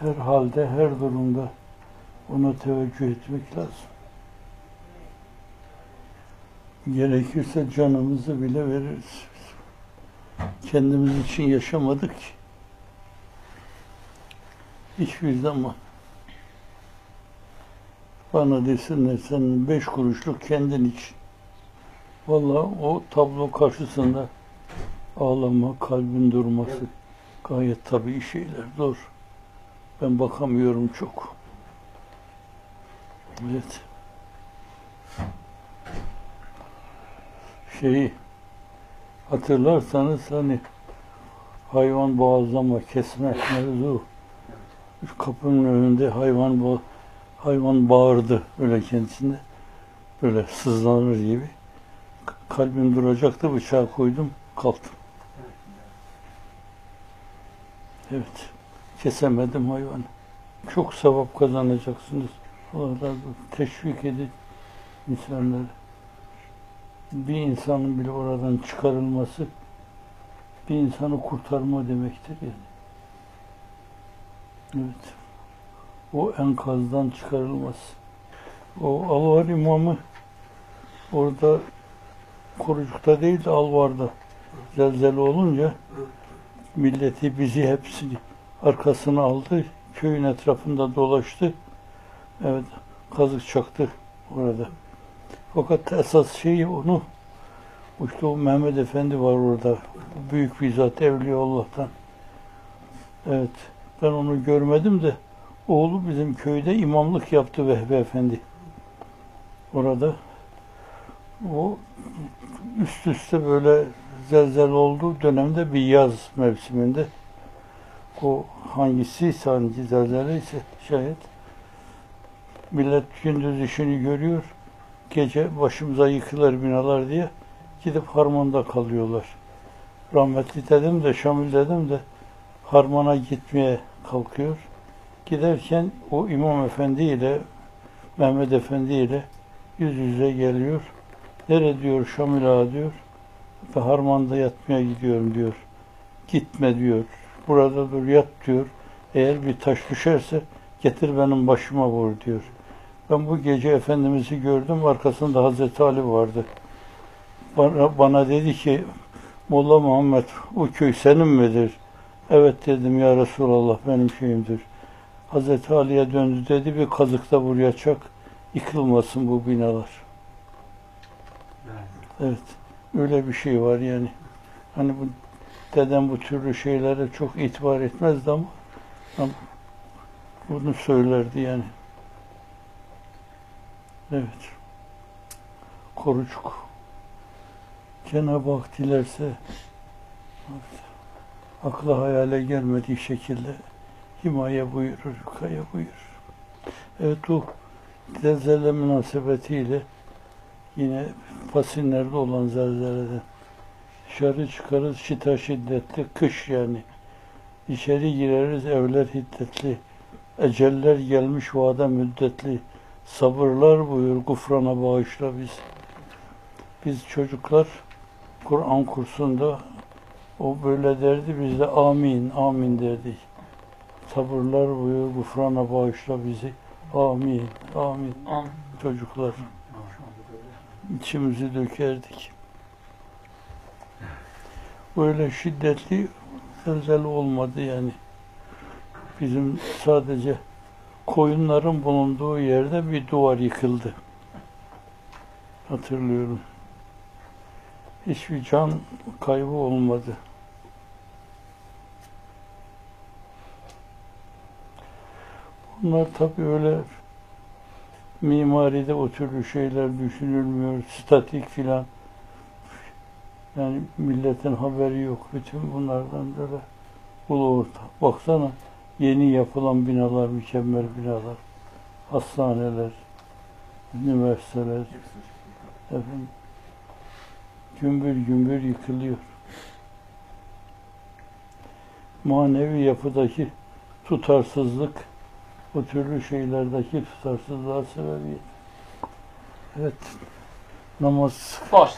her halde, her durumda ona teveccüh etmek lazım. Gerekirse canımızı bile veririz. Kendimiz için yaşamadık ki. Hiçbir zaman. Bana desinler sen beş kuruşluk kendin için. Vallahi o tablo karşısında ağlama, kalbin durması gayet tabii şeyler. Zor. Ben bakamıyorum çok. Evet. Şeyi hatırlarsanız hani hayvan boğazlama, kesme mevzu. Kapının önünde hayvan bo- hayvan bağırdı öyle kendisinde. Böyle sızlanır gibi. Kalbim duracaktı, bıçağı koydum, kalktım. Evet. Kesemedim hayvanı. Çok sevap kazanacaksınız. Allah razı olsun. Teşvik edin insanları. Bir insanın bile oradan çıkarılması bir insanı kurtarma demektir yani. Evet. O enkazdan çıkarılması. O Alvar imamı orada Korucuk'ta değil de Alvar'da zelzele olunca milleti bizi hepsini arkasına aldı. Köyün etrafında dolaştı. Evet, kazık çaktı orada. Fakat esas şeyi onu işte o Mehmet Efendi var orada. Büyük bir zat Evliyaullah'tan. Evet. Ben onu görmedim de oğlu bizim köyde imamlık yaptı Vehbi Efendi. Orada. O üst üste böyle zelzele olduğu dönemde bir yaz mevsiminde o hangisi hangi zelzele ise şayet millet gündüz işini görüyor gece başımıza yıkılır binalar diye gidip harmanda kalıyorlar. Rahmetli dedim de Şamil dedim de harmana gitmeye kalkıyor. Giderken o İmam Efendi ile Mehmet Efendi ile yüz yüze geliyor. Nere diyor Şamil Ağa diyor. Ve harmanda yatmaya gidiyorum diyor. Gitme diyor. Burada dur yat diyor. Eğer bir taş düşerse getir benim başıma vur diyor. Ben bu gece Efendimiz'i gördüm. Arkasında Hazreti Ali vardı. Bana, bana dedi ki Molla Muhammed o köy senin midir? Evet dedim ya Resulallah benim köyümdür. Hazreti Ali'ye döndü dedi bir kazıkta buraya çak. Yıkılmasın bu binalar. Evet. Öyle bir şey var yani. Hani bu dedem bu türlü şeylere çok itibar etmezdi ama, ama bunu söylerdi yani. Evet. Korucuk. Cenab-ı Hak dilerse akla hayale gelmediği şekilde himaye buyurur, kaya buyurur. Evet o zelzele münasebetiyle yine Pasinler'de olan zelzeleden dışarı çıkarız şita şiddetli, kış yani. İçeri gireriz evler hiddetli. Eceller gelmiş vada müddetli. Sabırlar buyur gufrana bağışla biz. Biz çocuklar Kur'an kursunda o böyle derdi biz de amin amin derdik. Sabırlar buyur gufrana bağışla bizi. Amin amin Amin. çocuklar. içimizi dökerdik. Böyle şiddetli zelzele olmadı yani. Bizim sadece koyunların bulunduğu yerde bir duvar yıkıldı. Hatırlıyorum. Hiçbir can kaybı olmadı. Bunlar tabii öyle mimaride o türlü şeyler düşünülmüyor. Statik filan. Yani milletin haberi yok. Bütün bunlardan böyle ulu orta. Baksana yeni yapılan binalar, mükemmel binalar. Hastaneler, üniversiteler, efendim, gümbür gümbür yıkılıyor. Manevi yapıdaki tutarsızlık, o türlü şeylerdeki tutarsızlığa sebebiyet. Evet, namaz Baş.